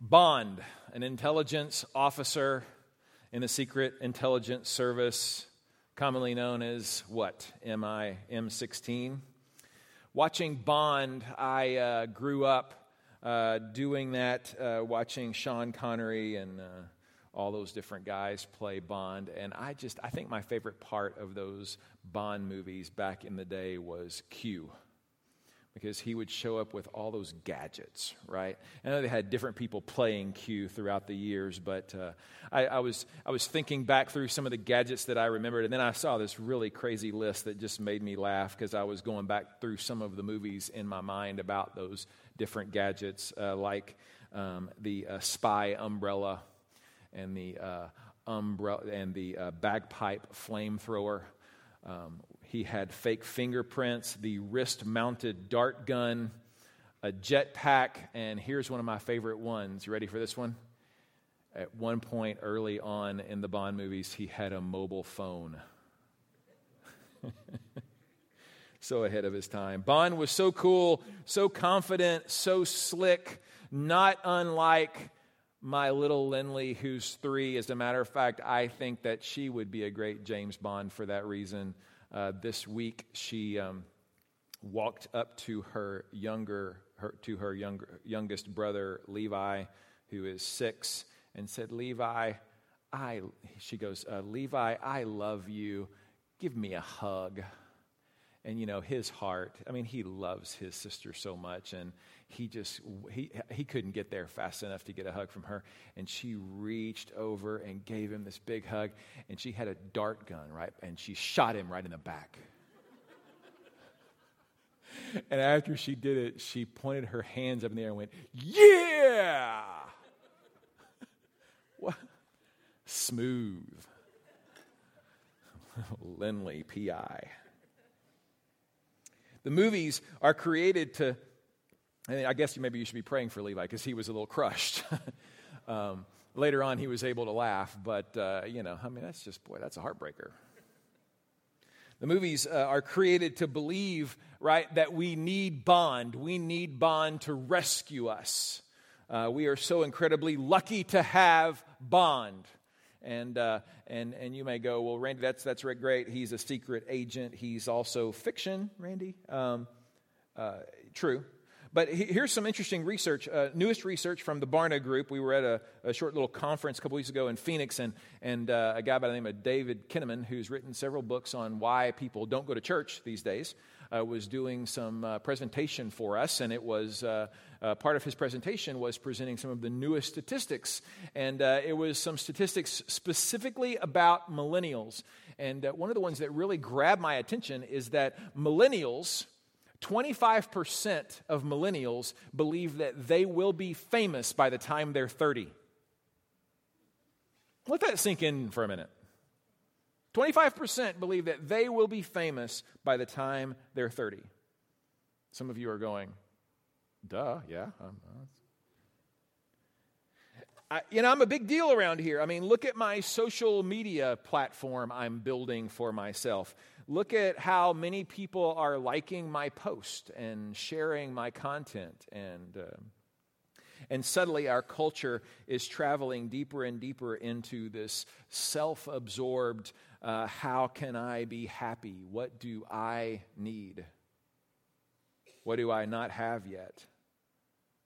Bond, an intelligence officer in the Secret Intelligence Service, commonly known as what? MI M16. Watching Bond, I uh, grew up uh, doing that, uh, watching Sean Connery and uh, all those different guys play Bond. And I just, I think my favorite part of those Bond movies back in the day was Q because he would show up with all those gadgets, right? I know they had different people playing Q throughout the years, but uh, I, I, was, I was thinking back through some of the gadgets that I remembered, and then I saw this really crazy list that just made me laugh because I was going back through some of the movies in my mind about those different gadgets, uh, like um, the uh, spy umbrella and the uh, umbrella and the uh, bagpipe flamethrower. Um, he had fake fingerprints, the wrist mounted dart gun, a jetpack, and here's one of my favorite ones. You ready for this one? At one point early on in the Bond movies, he had a mobile phone. so ahead of his time. Bond was so cool, so confident, so slick, not unlike my little Lindley, who's three. As a matter of fact, I think that she would be a great James Bond for that reason. Uh, this week, she um, walked up to her younger, her, to her younger, youngest brother Levi, who is six, and said, "Levi, I." She goes, uh, "Levi, I love you. Give me a hug." and you know his heart i mean he loves his sister so much and he just he, he couldn't get there fast enough to get a hug from her. And she reached over and gave him this big hug. And she had a dart gun right? And she shot him right in the back. And after she did it she pointed her hands up in the air and went yeah! What? Smooth. Lindley pi the movies are created to I guess maybe you should be praying for Levi because he was a little crushed. um, later on, he was able to laugh, but, uh, you know, I mean, that's just, boy, that's a heartbreaker. The movies uh, are created to believe, right, that we need Bond. We need Bond to rescue us. Uh, we are so incredibly lucky to have Bond. And, uh, and, and you may go, well, Randy, that's, that's great. He's a secret agent. He's also fiction, Randy. Um, uh, true. But here's some interesting research, uh, newest research from the Barna Group. We were at a, a short little conference a couple weeks ago in Phoenix, and, and uh, a guy by the name of David Kinnaman, who's written several books on why people don't go to church these days, uh, was doing some uh, presentation for us. And it was uh, uh, part of his presentation was presenting some of the newest statistics. And it was some statistics specifically about millennials. And one of the ones that really grabbed my attention is that millennials 25% of millennials believe that they will be famous by the time they're 30. Let that sink in for a minute. 25% believe that they will be famous by the time they're 30. Some of you are going, duh, yeah. Um, I, you know, I'm a big deal around here. I mean, look at my social media platform I'm building for myself. Look at how many people are liking my post and sharing my content. And, uh, and suddenly, our culture is traveling deeper and deeper into this self absorbed uh, how can I be happy? What do I need? What do I not have yet?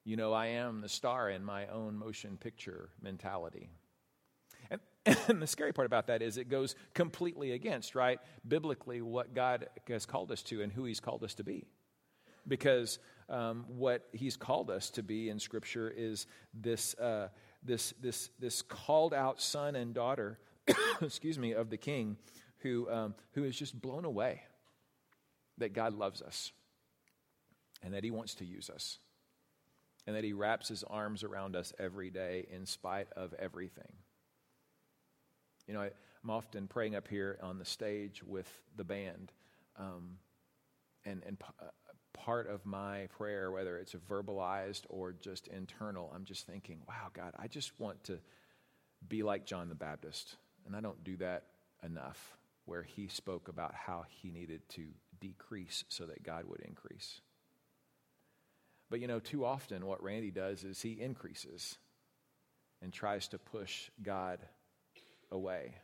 You know, I am the star in my own motion picture mentality. And, the scary part about that is it goes completely against, right, biblically, what God has called us to and who He's called us to be. Because um, what He's called us to be in Scripture is this, uh, this, this, this called out son and daughter, excuse me, of the King who, um, who is just blown away that God loves us and that He wants to use us and that He wraps His arms around us every day in spite of everything. You know, I, am often praying up here on the stage with the band, um, and, and p- uh, part of my prayer, whether it's verbalized or just internal, I'm just thinking, wow, God, I just want to be like John the Baptist. And I don't do that enough, where he spoke about how he needed to decrease so that God would increase. But you know, too often what Randy does is he increases and tries to push God away.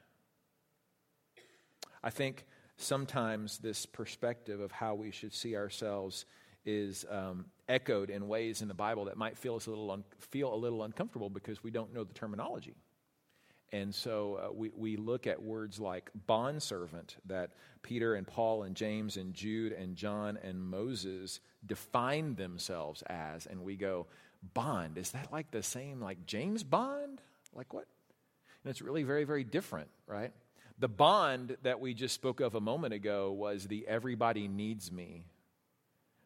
I think sometimes this perspective of how we should see ourselves is um, echoed in ways in the Bible that might feel us a little un- feel a little uncomfortable because we don't know the terminology. And so uh, we, we look at words like bondservant that Peter and Paul and James and Jude and John and Moses define themselves as, and we go, bond, is that like the same like James Bond? Like what? And it's really very, very different, right? The bond that we just spoke of a moment ago was the everybody needs me.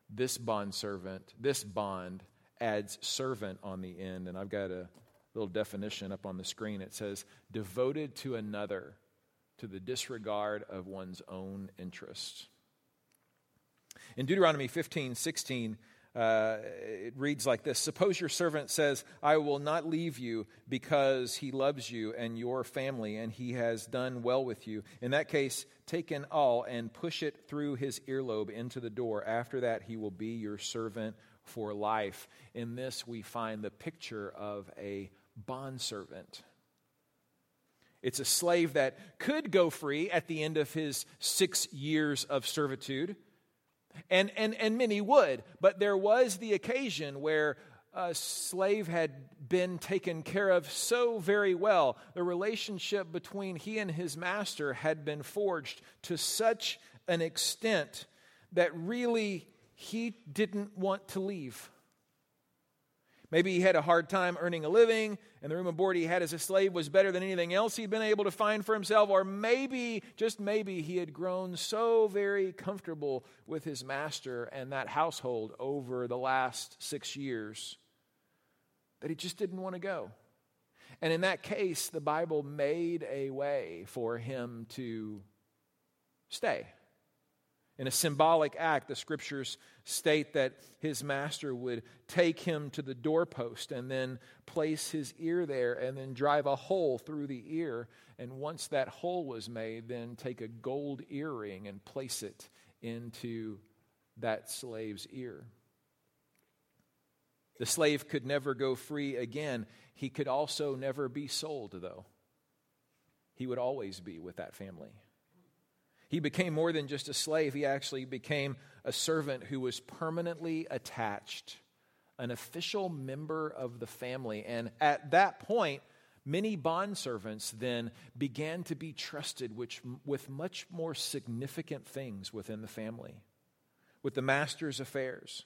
This bond servant, this bond adds servant on the end. And I've got a little definition up on the screen. It says, devoted to another to the disregard of one's own interests. In Deuteronomy 15, 16, uh, it reads like this Suppose your servant says, I will not leave you because he loves you and your family, and he has done well with you. In that case, take an awl and push it through his earlobe into the door. After that, he will be your servant for life. In this, we find the picture of a bondservant. It's a slave that could go free at the end of his six years of servitude and, and, and many would. But there was the occasion where a slave had been taken care of so very well. The relationship between he and his master had been forged to such an extent that really he didn't want to leave. Maybe he had a hard time earning a living, and the room and board he had as a slave was better than anything else he'd been able to find for himself. Or maybe, just maybe, he had grown so very comfortable with his master and that household over the last six years that he just didn't want to go. And in that case, the Bible made a way for him to stay. In a symbolic act, the scriptures state that his master would take him to the doorpost and then place his ear there and then drive a hole through the ear. And once that hole was made, then take a gold earring and place it into that slave's ear. The slave could never go free again. He could also never be sold, though. He would always be with that family. He became more than just a slave, he actually became a servant who was permanently attached, an official member of the family. And at that point, many bondservants then began to be trusted which, with much more significant things within the family, with the master's affairs.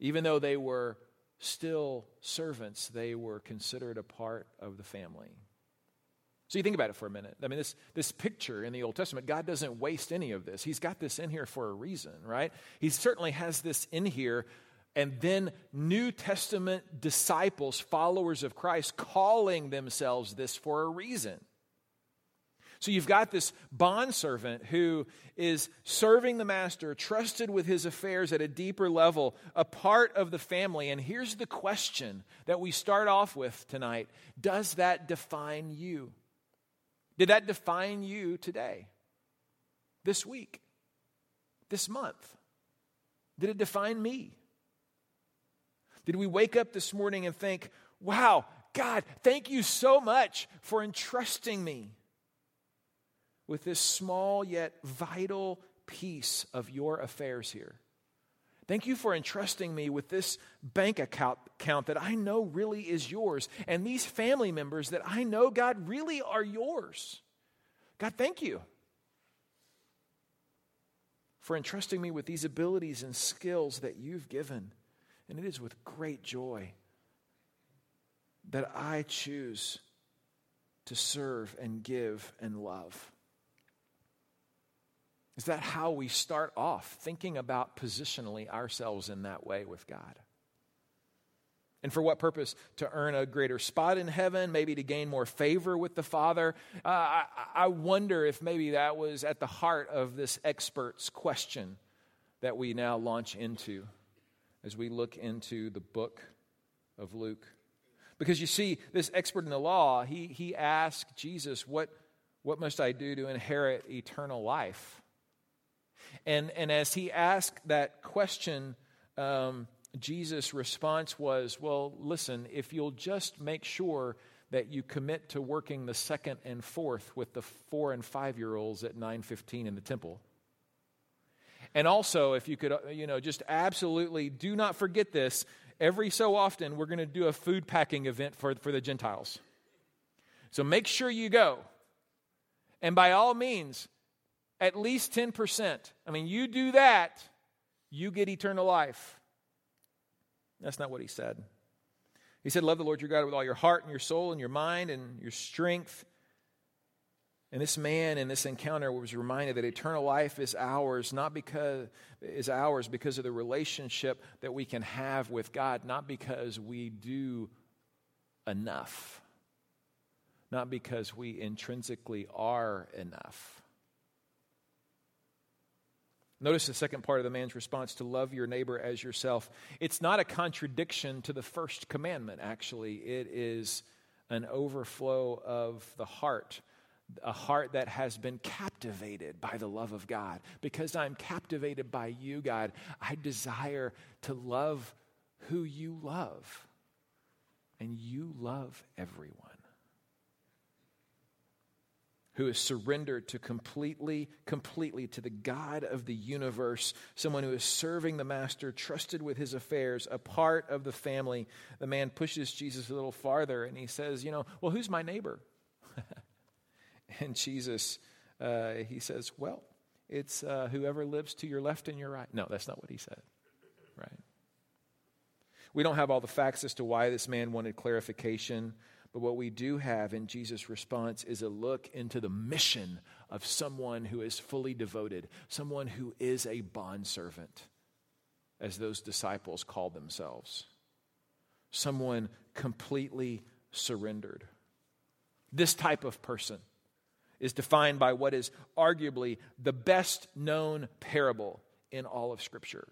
Even though they were still servants, they were considered a part of the family. So you think about it for a minute. I mean, this, this picture in the Old Testament, God doesn't waste any of this. He's got this in here for a reason, right? He certainly has this in here. And then New Testament disciples, followers of Christ, calling themselves this for a reason. So you've got this bondservant who is serving the master, trusted with his affairs at a deeper level, a part of the family. And here's the question that we start off with tonight Does that define you? Did that define you today, this week, this month? Did it define me? Did we wake up this morning and think, wow, God, thank you so much for entrusting me with this small yet vital piece of your affairs here? Thank you for entrusting me with this bank account, account that I know really is yours, and these family members that I know, God, really are yours. God, thank you for entrusting me with these abilities and skills that you've given. And it is with great joy that I choose to serve and give and love. Is that how we start off thinking about positionally ourselves in that way with God? And for what purpose? To earn a greater spot in heaven, maybe to gain more favor with the Father. Uh, I, I wonder if maybe that was at the heart of this expert's question that we now launch into as we look into the book of Luke. Because you see, this expert in the law, he, he asked Jesus, what, what must I do to inherit eternal life? And, and as he asked that question, um, Jesus' response was, Well, listen, if you'll just make sure that you commit to working the second and fourth with the four and five year olds at 915 in the temple. And also, if you could, uh, you know, just absolutely do not forget this. Every so often, we're going to do a food packing event for, for the Gentiles. So make sure you go. And by all means, at least 10%. I mean, you do that, you get eternal life. That's not what he said. He said, Love the Lord your God with all your heart and your soul and your mind and your strength. And this man in this encounter was reminded that eternal life is ours, not because is ours because of the relationship that we can have with God, not because we do enough, not because we intrinsically are enough. Notice the second part of the man's response to love your neighbor as yourself. It's not a contradiction to the first commandment, actually. It is an overflow of the heart, a heart that has been captivated by the love of God. Because I'm captivated by you, God, I desire to love who you love. And you love everyone who is surrendered to completely, completely to the God of the universe, someone who is serving the master, trusted with his affairs, a part of the family. The man pushes Jesus a little farther and he says, You know, well, who's my neighbor? and Jesus, uh, he says, Well, it's uh, whoever lives to your left and your right. No, that's not what he said, right? We don't have all the facts as to why this man wanted clarification. But what we do have in Jesus' response is a look into the mission of someone who is fully devoted, someone who is a bondservant, as those disciples called themselves, someone completely surrendered. This type of person is defined by what is arguably the best known parable in all of Scripture.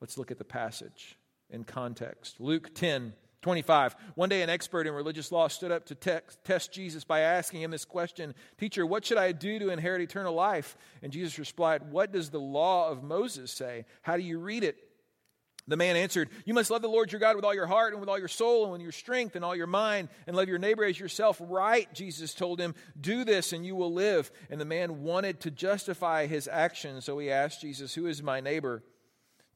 Let's look at the passage in context. Luke 10 25. One day, an expert in religious law stood up to te- test Jesus by asking him this question Teacher, what should I do to inherit eternal life? And Jesus replied, What does the law of Moses say? How do you read it? The man answered, You must love the Lord your God with all your heart and with all your soul and with your strength and all your mind, and love your neighbor as yourself. Right, Jesus told him, Do this and you will live. And the man wanted to justify his action, so he asked Jesus, Who is my neighbor?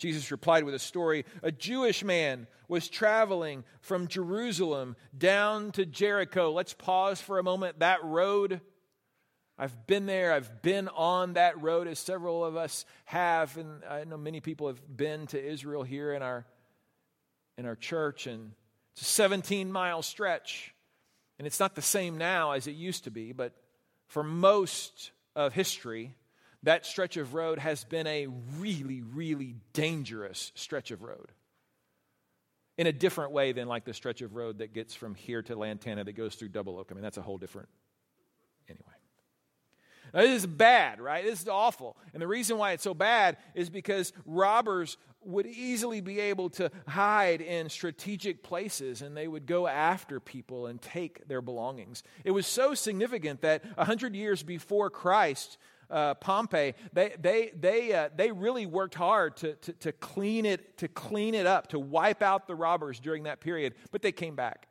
Jesus replied with a story. A Jewish man was traveling from Jerusalem down to Jericho. Let's pause for a moment. That road, I've been there, I've been on that road, as several of us have. And I know many people have been to Israel here in our, in our church. And it's a 17 mile stretch. And it's not the same now as it used to be, but for most of history, that stretch of road has been a really, really dangerous stretch of road. In a different way than like the stretch of road that gets from here to Lantana that goes through Double Oak. I mean, that's a whole different. Anyway. Now, this is bad, right? This is awful. And the reason why it's so bad is because robbers would easily be able to hide in strategic places and they would go after people and take their belongings. It was so significant that 100 years before Christ, uh, Pompey, they, they, they, uh, they really worked hard to, to, to, clean it, to clean it up, to wipe out the robbers during that period, but they came back.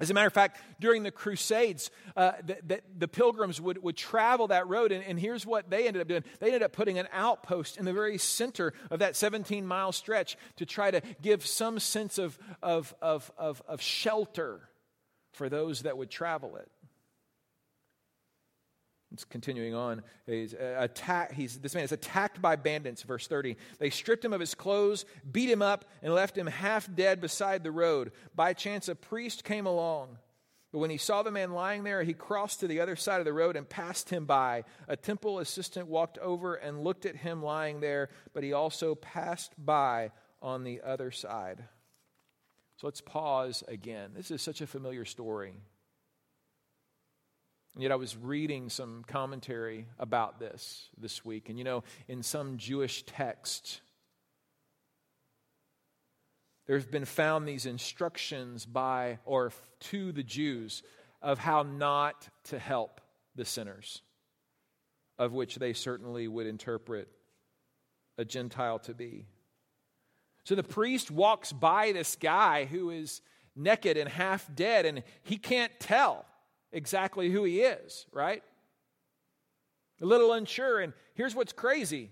As a matter of fact, during the Crusades, uh, the, the, the, pilgrims would, would travel that road, and, and here's what they ended up doing. They ended up putting an outpost in the very center of that 17 mile stretch to try to give some sense of, of, of, of, of shelter for those that would travel it. It's continuing on. He's uh, attack, he's, this man is attacked by bandits, verse 30. They stripped him of his clothes, beat him up, and left him half dead beside the road. By chance, a priest came along. But when he saw the man lying there, he crossed to the other side of the road and passed him by. A temple assistant walked over and looked at him lying there, but he also passed by on the other side. So let's pause again. This is such a familiar story. And yet, I was reading some commentary about this this week. And you know, in some Jewish text, there have been found these instructions by or to the Jews of how not to help the sinners, of which they certainly would interpret a Gentile to be. So the priest walks by this guy who is naked and half dead, and he can't tell exactly who he is, right? A little unsure. And here's what's crazy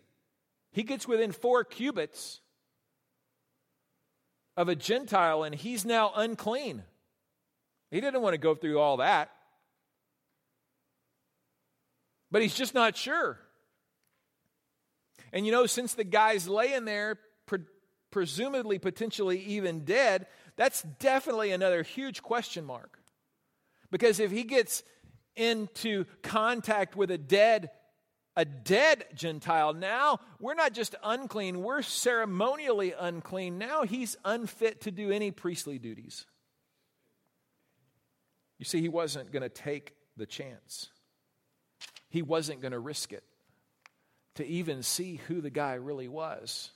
he gets within four cubits of a Gentile, and he's now unclean. He didn't want to go through all that. But he's just not sure. And you know, since the guy's laying there, pre- presumably, potentially even dead, that's definitely another huge question mark. Because if he gets into contact with a dead a dead Gentile. Now we're not just unclean, we're ceremonially unclean. Now he's unfit to do any priestly duties. You see, he wasn't going to take the chance, he wasn't going to risk it to even see who the guy really was.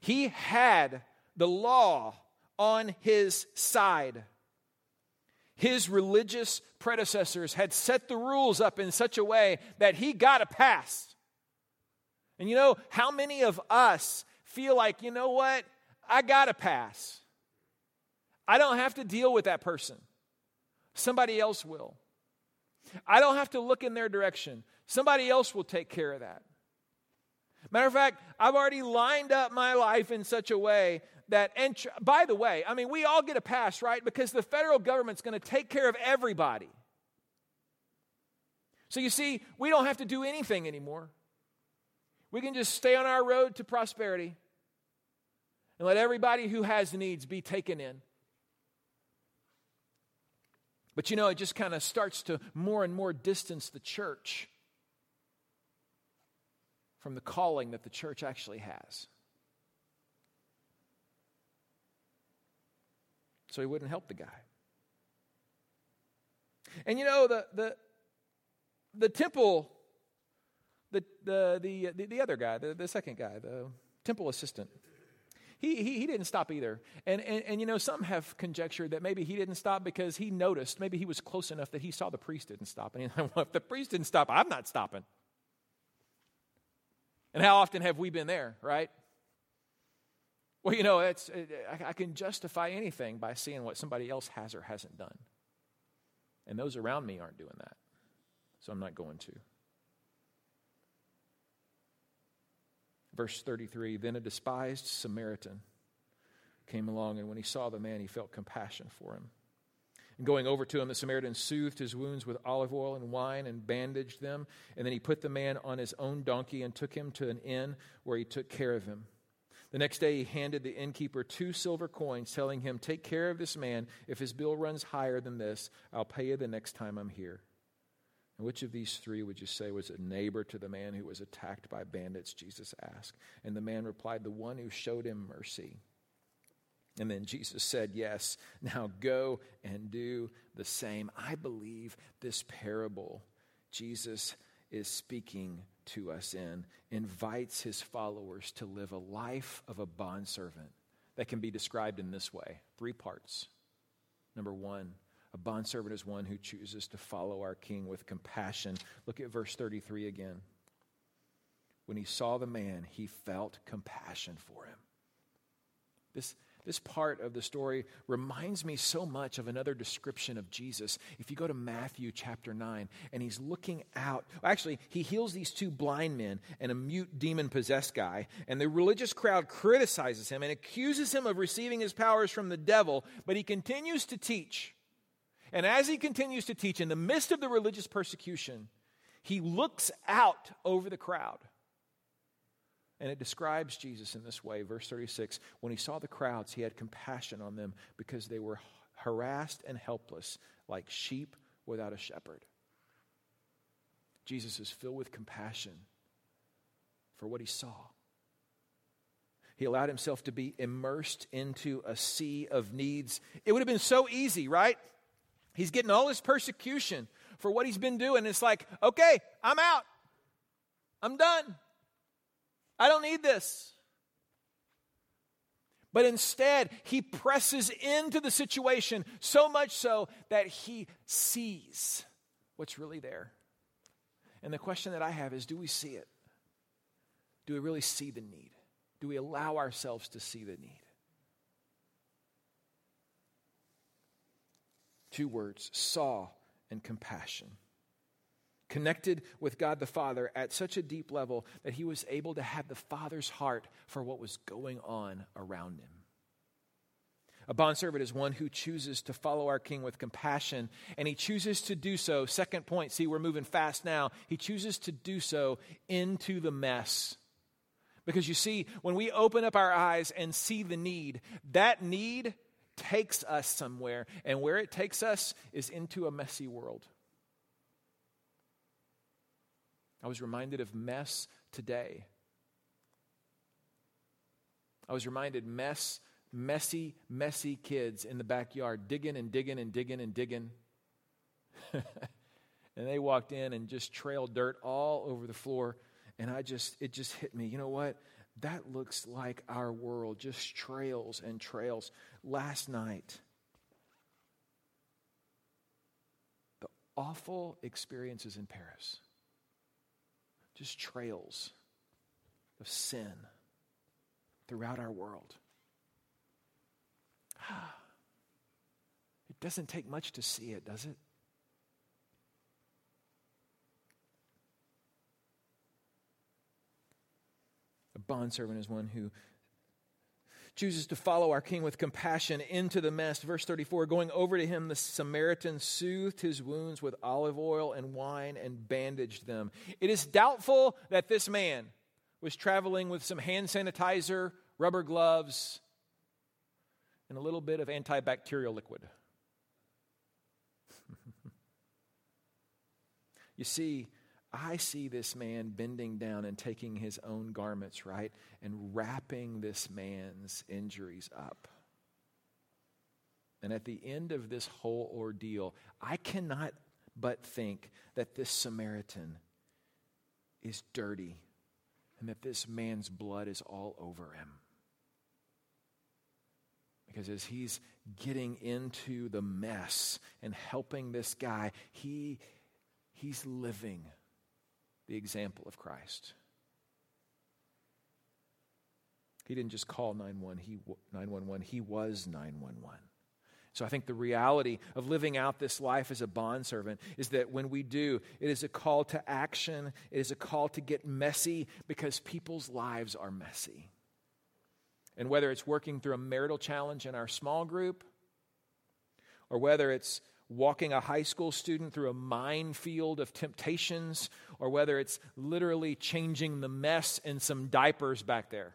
He had the law on his side. His religious predecessors had set the rules up in such a way that he got a pass. And you know, how many of us feel like, you know what? I got a pass. I don't have to deal with that person. Somebody else will. I don't have to look in their direction. Somebody else will take care of that. Matter of fact, I've already lined up my life in such a way that, and tr- by the way, I mean, we all get a pass, right? Because the federal government's going to take care of everybody. So you see, we don't have to do anything anymore. We can just stay on our road to prosperity and let everybody who has needs be taken in. But you know, it just kind of starts to more and more distance the church from the calling that the church actually has. So he wouldn't help the guy. And you know, the, the, the temple, the, the, the, the, other guy, the, the second guy, the temple assistant, he, he, he, didn't stop either. And, and, and, you know, some have conjectured that maybe he didn't stop because he noticed, maybe he was close enough that he saw the priest didn't stop. And he's like, well, if the priest didn't stop, I'm not stopping. And how often have we been there, right? Well, you know, it's, I, I can justify anything by seeing what somebody else has or hasn't done. And those around me aren't doing that. So I'm not going to. Verse 33 Then a despised Samaritan came along, and when he saw the man, he felt compassion for him. And going over to him, the Samaritan soothed his wounds with olive oil and wine and bandaged them. And then he put the man on his own donkey and took him to an inn where he took care of him. The next day, he handed the innkeeper two silver coins, telling him, Take care of this man. If his bill runs higher than this, I'll pay you the next time I'm here. And which of these three would you say was a neighbor to the man who was attacked by bandits? Jesus asked. And the man replied, The one who showed him mercy. And then Jesus said, Yes, now go and do the same. I believe this parable Jesus is speaking to us in invites his followers to live a life of a bondservant that can be described in this way three parts. Number one, a bondservant is one who chooses to follow our king with compassion. Look at verse 33 again. When he saw the man, he felt compassion for him. This, this part of the story reminds me so much of another description of Jesus. If you go to Matthew chapter 9, and he's looking out, actually, he heals these two blind men and a mute demon possessed guy, and the religious crowd criticizes him and accuses him of receiving his powers from the devil, but he continues to teach. And as he continues to teach, in the midst of the religious persecution, he looks out over the crowd and it describes Jesus in this way. Verse 36 When he saw the crowds, he had compassion on them because they were harassed and helpless, like sheep without a shepherd. Jesus is filled with compassion for what he saw. He allowed himself to be immersed into a sea of needs. It would have been so easy, right? He's getting all his persecution for what he's been doing. It's like, okay, I'm out. I'm done. I don't need this. But instead, he presses into the situation so much so that he sees what's really there. And the question that I have is do we see it? Do we really see the need? Do we allow ourselves to see the need? Two words saw and compassion. Connected with God the Father at such a deep level that he was able to have the Father's heart for what was going on around him. A bondservant is one who chooses to follow our king with compassion, and he chooses to do so. Second point, see, we're moving fast now. He chooses to do so into the mess. Because you see, when we open up our eyes and see the need, that need takes us somewhere, and where it takes us is into a messy world. I was reminded of mess today. I was reminded mess, messy, messy kids in the backyard digging and digging and digging and digging. and they walked in and just trailed dirt all over the floor. And I just, it just hit me. You know what? That looks like our world, just trails and trails. Last night, the awful experiences in Paris, just trails of sin throughout our world. It doesn't take much to see it, does it? A bondservant is one who chooses to follow our king with compassion into the mess. Verse 34 Going over to him, the Samaritan soothed his wounds with olive oil and wine and bandaged them. It is doubtful that this man was traveling with some hand sanitizer, rubber gloves, and a little bit of antibacterial liquid. you see, I see this man bending down and taking his own garments, right? And wrapping this man's injuries up. And at the end of this whole ordeal, I cannot but think that this Samaritan is dirty and that this man's blood is all over him. Because as he's getting into the mess and helping this guy, he, he's living the example of Christ. He didn't just call 911, he, 911, he was 911. So I think the reality of living out this life as a bondservant is that when we do, it is a call to action, it is a call to get messy because people's lives are messy. And whether it's working through a marital challenge in our small group, or whether it's walking a high school student through a minefield of temptations, or whether it's literally changing the mess in some diapers back there.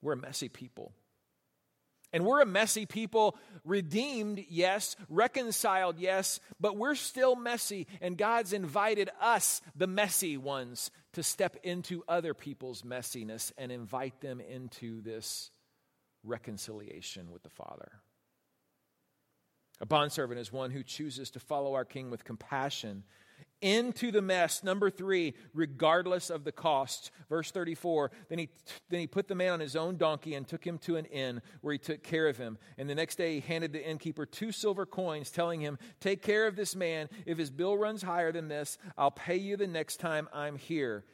We're a messy people. And we're a messy people, redeemed, yes, reconciled, yes, but we're still messy. And God's invited us, the messy ones, to step into other people's messiness and invite them into this reconciliation with the Father. A bondservant is one who chooses to follow our king with compassion into the mess. Number three, regardless of the cost. Verse 34 then he, then he put the man on his own donkey and took him to an inn where he took care of him. And the next day he handed the innkeeper two silver coins, telling him, Take care of this man. If his bill runs higher than this, I'll pay you the next time I'm here.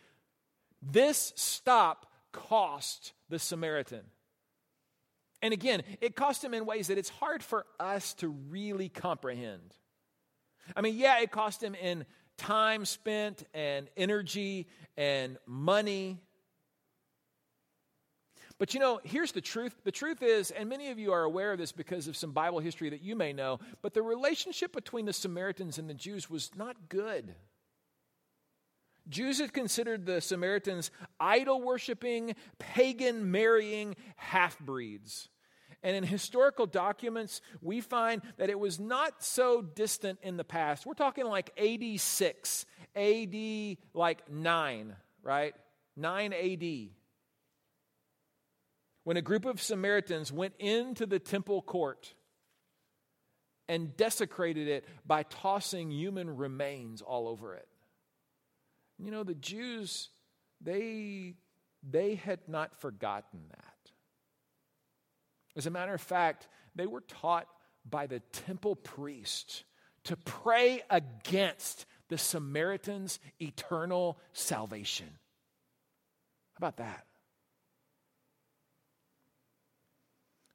This stop cost the Samaritan. And again, it cost him in ways that it's hard for us to really comprehend. I mean, yeah, it cost him in time spent and energy and money. But you know, here's the truth. The truth is, and many of you are aware of this because of some Bible history that you may know, but the relationship between the Samaritans and the Jews was not good. Jews had considered the Samaritans idol worshiping, pagan marrying half breeds. And in historical documents, we find that it was not so distant in the past. We're talking like AD 6, AD like 9, right? 9 AD. When a group of Samaritans went into the temple court and desecrated it by tossing human remains all over it. You know, the Jews, they, they had not forgotten that. As a matter of fact, they were taught by the temple priests to pray against the Samaritans' eternal salvation. How about that?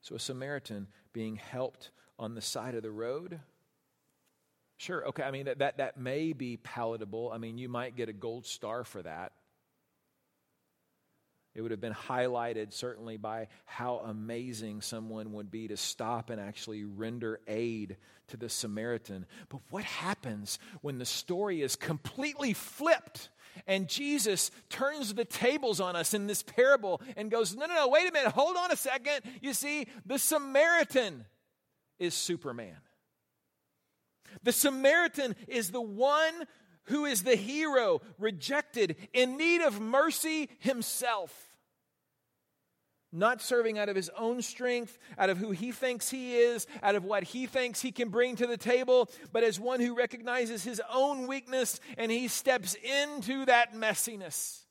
So, a Samaritan being helped on the side of the road Sure, okay, I mean, that, that, that may be palatable. I mean, you might get a gold star for that. It would have been highlighted certainly by how amazing someone would be to stop and actually render aid to the Samaritan. But what happens when the story is completely flipped and Jesus turns the tables on us in this parable and goes, No, no, no, wait a minute, hold on a second. You see, the Samaritan is Superman. The Samaritan is the one who is the hero, rejected, in need of mercy himself. Not serving out of his own strength, out of who he thinks he is, out of what he thinks he can bring to the table, but as one who recognizes his own weakness and he steps into that messiness.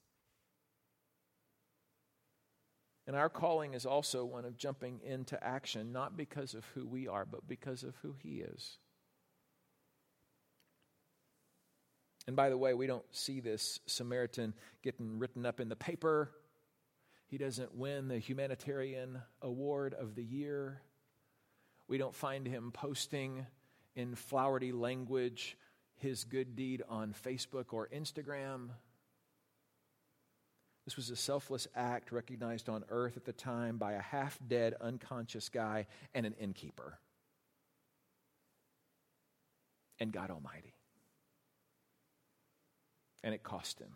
And our calling is also one of jumping into action, not because of who we are, but because of who he is. And by the way, we don't see this Samaritan getting written up in the paper. He doesn't win the humanitarian award of the year. We don't find him posting in flowery language his good deed on Facebook or Instagram. This was a selfless act recognized on earth at the time by a half dead, unconscious guy and an innkeeper. And God Almighty and it cost him.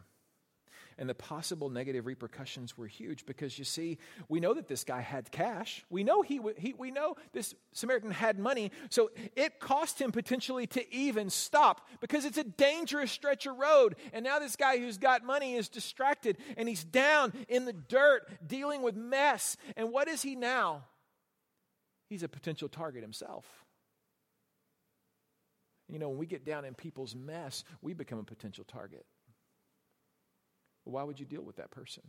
And the possible negative repercussions were huge because you see, we know that this guy had cash. We know he, he we know this Samaritan had money, so it cost him potentially to even stop because it's a dangerous stretch of road. And now this guy who's got money is distracted and he's down in the dirt dealing with mess. And what is he now? He's a potential target himself. You know, when we get down in people's mess, we become a potential target. Why would you deal with that person?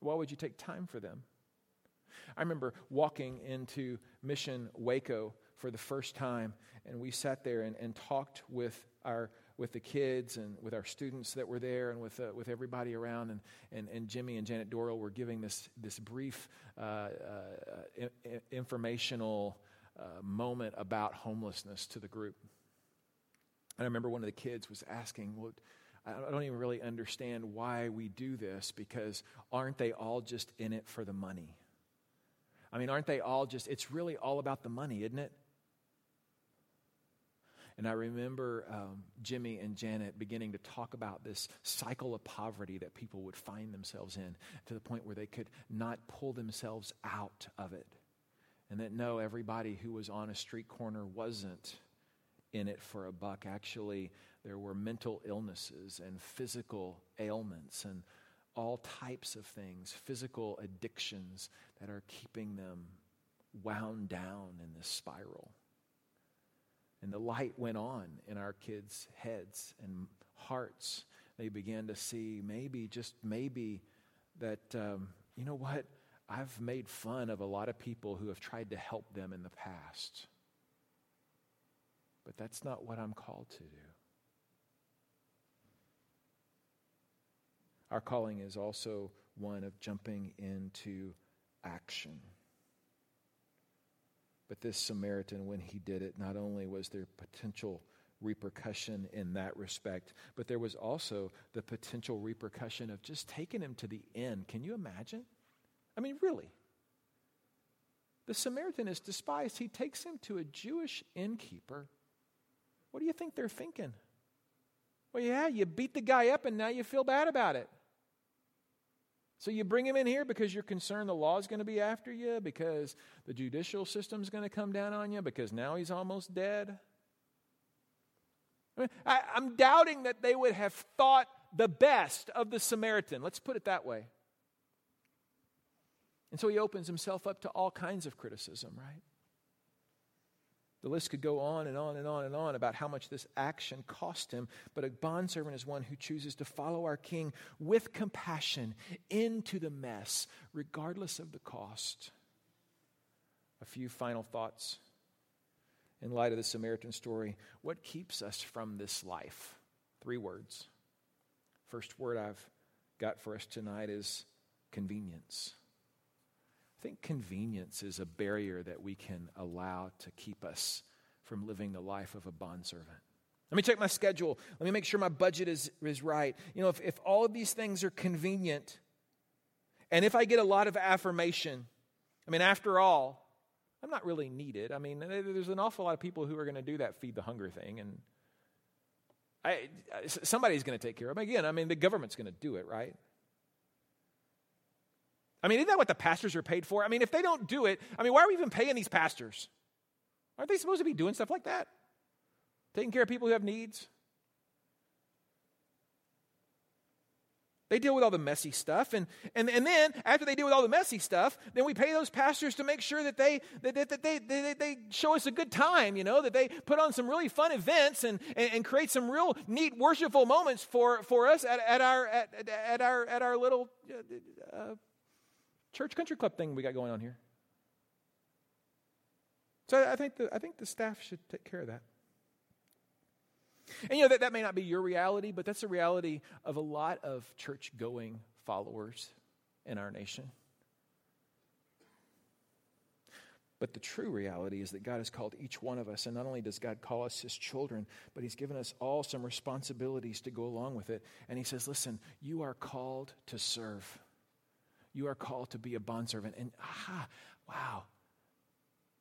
Why would you take time for them? I remember walking into Mission Waco for the first time, and we sat there and, and talked with our with the kids and with our students that were there and with, uh, with everybody around. And, and, and Jimmy and Janet Dorrell were giving this, this brief uh, uh, informational uh, moment about homelessness to the group. And I remember one of the kids was asking, Well, I don't even really understand why we do this because aren't they all just in it for the money? I mean, aren't they all just, it's really all about the money, isn't it? And I remember um, Jimmy and Janet beginning to talk about this cycle of poverty that people would find themselves in to the point where they could not pull themselves out of it. And that no, everybody who was on a street corner wasn't in it for a buck. Actually, there were mental illnesses and physical ailments and all types of things, physical addictions that are keeping them wound down in this spiral. And the light went on in our kids' heads and hearts. They began to see maybe, just maybe, that, um, you know what? I've made fun of a lot of people who have tried to help them in the past. But that's not what I'm called to do. Our calling is also one of jumping into action. But this Samaritan, when he did it, not only was there potential repercussion in that respect, but there was also the potential repercussion of just taking him to the end. Can you imagine? I mean, really. The Samaritan is despised. He takes him to a Jewish innkeeper. What do you think they're thinking? Well, yeah, you beat the guy up and now you feel bad about it. So you bring him in here because you're concerned the law is going to be after you, because the judicial system is going to come down on you, because now he's almost dead. I mean, I, I'm doubting that they would have thought the best of the Samaritan. Let's put it that way. And so he opens himself up to all kinds of criticism, right? The list could go on and on and on and on about how much this action cost him, but a bondservant is one who chooses to follow our king with compassion into the mess, regardless of the cost. A few final thoughts in light of the Samaritan story. What keeps us from this life? Three words. First word I've got for us tonight is convenience think convenience is a barrier that we can allow to keep us from living the life of a bondservant. Let me check my schedule. Let me make sure my budget is, is right. You know, if, if all of these things are convenient, and if I get a lot of affirmation, I mean, after all, I'm not really needed. I mean, there's an awful lot of people who are going to do that feed the hunger thing, and I, somebody's going to take care of them. Again, I mean, the government's going to do it, right? I mean, isn't that what the pastors are paid for? I mean, if they don't do it, I mean, why are we even paying these pastors? Aren't they supposed to be doing stuff like that? Taking care of people who have needs? They deal with all the messy stuff. And, and, and then, after they deal with all the messy stuff, then we pay those pastors to make sure that they, that, that, that they, they, they show us a good time, you know, that they put on some really fun events and, and, and create some real neat, worshipful moments for, for us at, at, our, at, at, our, at our little uh, uh, church country club thing we got going on here. So I think the, I think the staff should take care of that. And you know, that, that may not be your reality, but that's the reality of a lot of church going followers in our nation. But the true reality is that God has called each one of us, and not only does God call us his children, but he's given us all some responsibilities to go along with it. And he says, Listen, you are called to serve. You are called to be a bondservant. And ah, wow,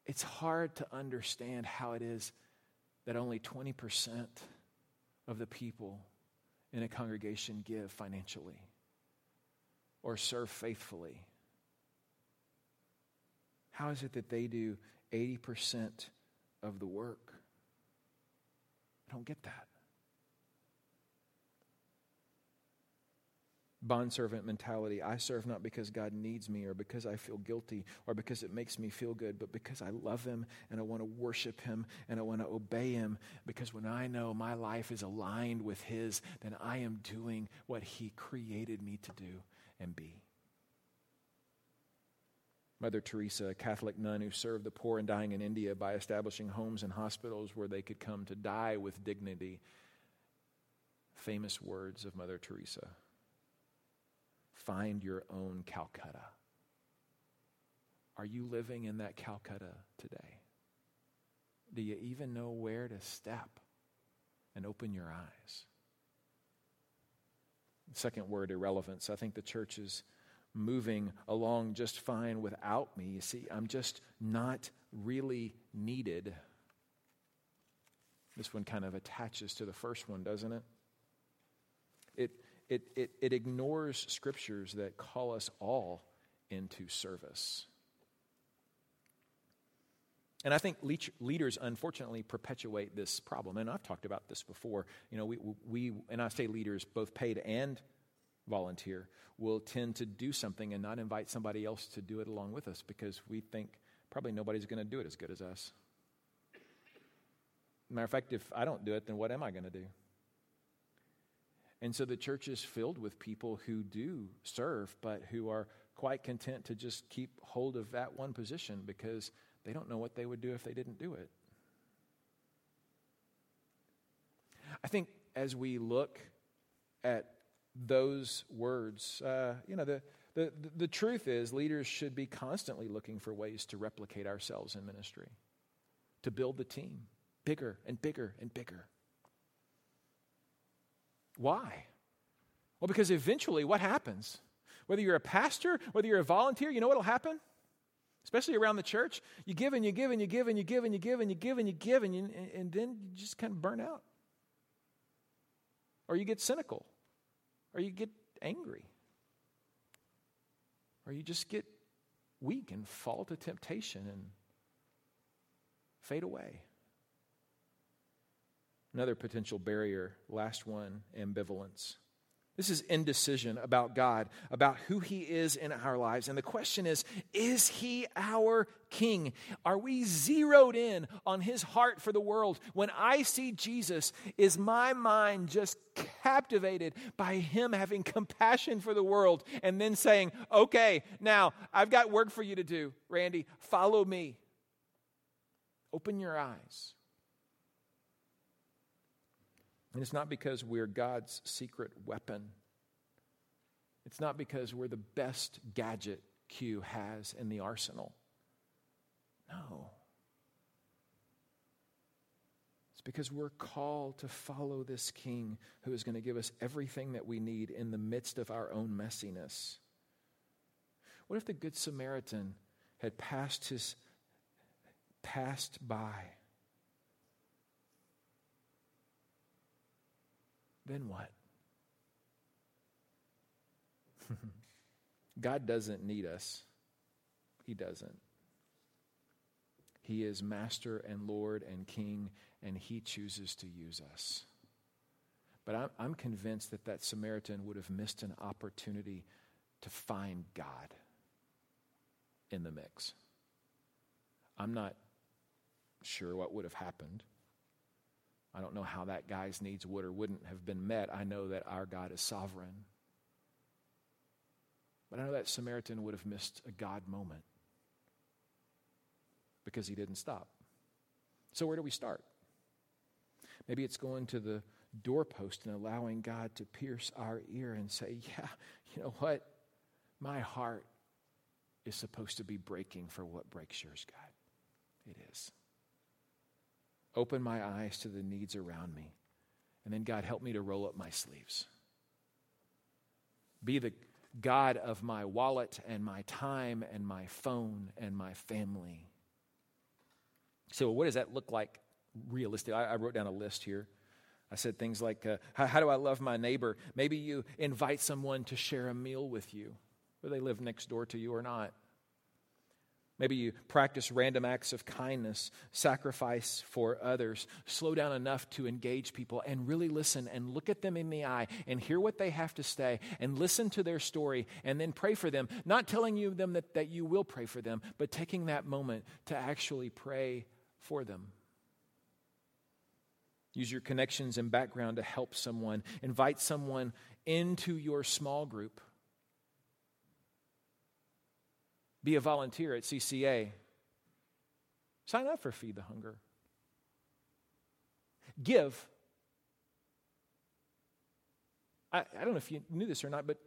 it's hard to understand how it is that only 20% of the people in a congregation give financially or serve faithfully? How is it that they do 80% of the work? I don't get that. Bondservant mentality. I serve not because God needs me or because I feel guilty or because it makes me feel good, but because I love Him and I want to worship Him and I want to obey Him. Because when I know my life is aligned with His, then I am doing what He created me to do and be. Mother Teresa, a Catholic nun who served the poor and dying in India by establishing homes and hospitals where they could come to die with dignity. Famous words of Mother Teresa find your own Calcutta. Are you living in that Calcutta today? Do you even know where to step and open your eyes? Second word, irrelevance. I think the church is moving along just fine without me. You see, I'm just not really needed. This one kind of attaches to the first one, doesn't it? It it, it, ignores scriptures that call us all into service. And I think leaders, unfortunately, perpetuate this problem. And I've talked about this before. You know, we, we, and I say leaders, both paid and volunteer, will tend to do something and not invite somebody else to do it along with us because we think probably nobody's going to do it as good as us. Matter of fact, if I don't do it, then what am I going to do? And so the church is filled with people who do serve, but who are quite content to just keep hold of that one position because they don't know what they would do if they didn't do it. I think as we look at those words, uh, you know, the, the, the truth is leaders should be constantly looking for ways to replicate ourselves in ministry, to build the team bigger and bigger and bigger. Why? Well, because eventually what happens? Whether you're a pastor, whether you're a volunteer, you know what'll happen? Especially around the church, you give and you give and you give and you give and you give and you give and you give and, you, and then you just kind of burn out. Or you get cynical. Or you get angry. Or you just get weak and fall to temptation and fade away. Another potential barrier, last one, ambivalence. This is indecision about God, about who He is in our lives. And the question is Is He our King? Are we zeroed in on His heart for the world? When I see Jesus, is my mind just captivated by Him having compassion for the world and then saying, Okay, now I've got work for you to do, Randy, follow me? Open your eyes. And it's not because we're God's secret weapon. It's not because we're the best gadget Q has in the arsenal. No. It's because we're called to follow this king who is going to give us everything that we need in the midst of our own messiness. What if the Good Samaritan had passed his passed by? Then what? God doesn't need us. He doesn't. He is master and Lord and King, and He chooses to use us. But I'm, I'm convinced that that Samaritan would have missed an opportunity to find God in the mix. I'm not sure what would have happened. I don't know how that guy's needs would or wouldn't have been met. I know that our God is sovereign. But I know that Samaritan would have missed a God moment because he didn't stop. So, where do we start? Maybe it's going to the doorpost and allowing God to pierce our ear and say, Yeah, you know what? My heart is supposed to be breaking for what breaks yours, God. It is. Open my eyes to the needs around me. And then, God, help me to roll up my sleeves. Be the God of my wallet and my time and my phone and my family. So, what does that look like realistically? I, I wrote down a list here. I said things like, uh, how, how, do I love my neighbor? Maybe you invite someone to share a meal with you, whether they live next door to you or not. Maybe you practice random acts of kindness, sacrifice for others, slow down enough to engage people and really listen and look at them in the eye and hear what they have to say and listen to their story and then pray for them. Not telling you them that, that you will pray for them, but taking that moment to actually pray for them. Use your connections and background to help someone. Invite someone into your small group Be a volunteer at CCA. Sign up for Feed the Hunger. Give. I, I don't know if you knew this or not, but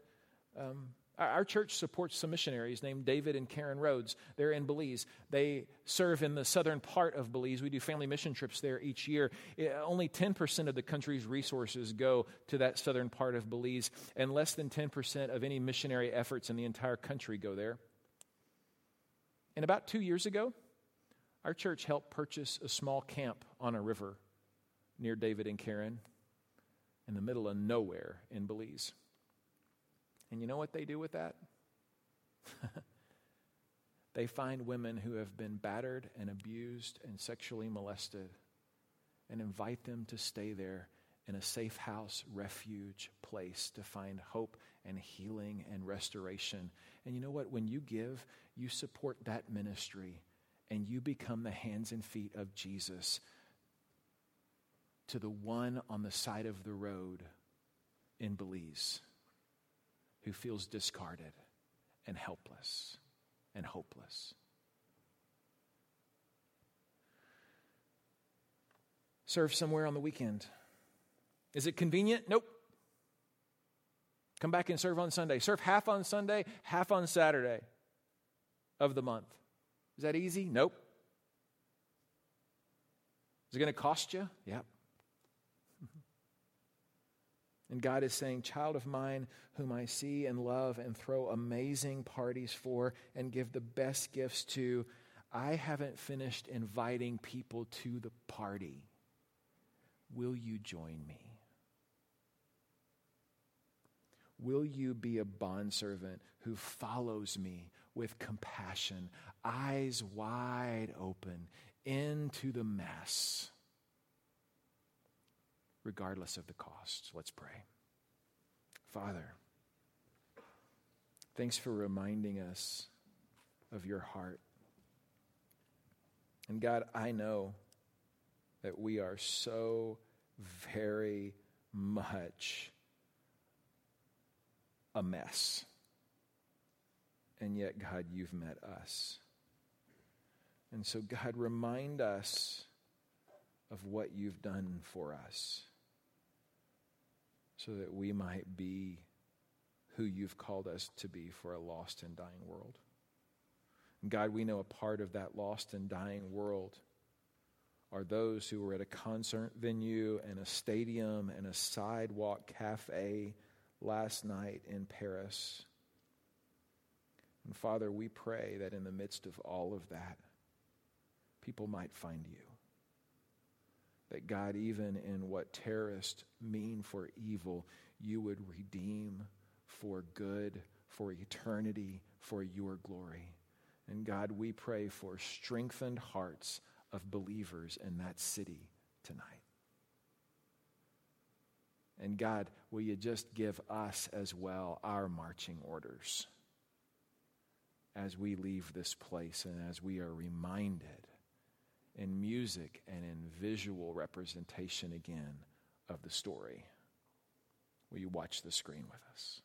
um, our, our, church supports some missionaries named David and Karen Rhodes. They're in Belize. They serve in the southern part of Belize. We do family mission trips there each year. It, only 10% of the country's resources go to that southern part of Belize, and less than 10% of any missionary efforts in the entire country go there. And about two years ago, our church helped purchase a small camp on a river near David and Karen in the middle of nowhere in Belize. And you know what they do with that? they find women who have been battered and abused and sexually molested and invite them to stay there in a safe house, refuge place to find hope and healing and restoration. And you know what? When you give, you support that ministry and you become the hands and feet of Jesus to the one on the side of the road in Belize who feels discarded and helpless and hopeless. Serve somewhere on the weekend. Is it convenient? Nope. Come back and serve on Sunday. Serve half on Sunday, half on Saturday of the month. Is that easy? Nope. Is it going to cost you? Yep. And God is saying, Child of mine, whom I see and love and throw amazing parties for and give the best gifts to, I haven't finished inviting people to the party. Will you join me? Will you be a bondservant who follows me with compassion, eyes wide open into the mess, regardless of the cost? Let's pray. Father, thanks for reminding us of your heart. And God, I know that we are so very much a mess. And yet, God, you've met us. And so, God, remind us of what you've done for us so that we might be who you've called us to be for a lost and dying world. And God, we know a part of that lost and dying world are those who were at a concert venue and a stadium and a sidewalk cafe last night in Paris. And Father, we pray that in the midst of all of that, people might find you. That God, even in what terrorists mean for evil, you would redeem for good, for eternity, for your glory. And God, we pray for strengthened hearts of believers in that city tonight. And God, will you just give us as well our marching orders as we leave this place and as we are reminded in music and in visual representation again of the story? Will you watch the screen with us?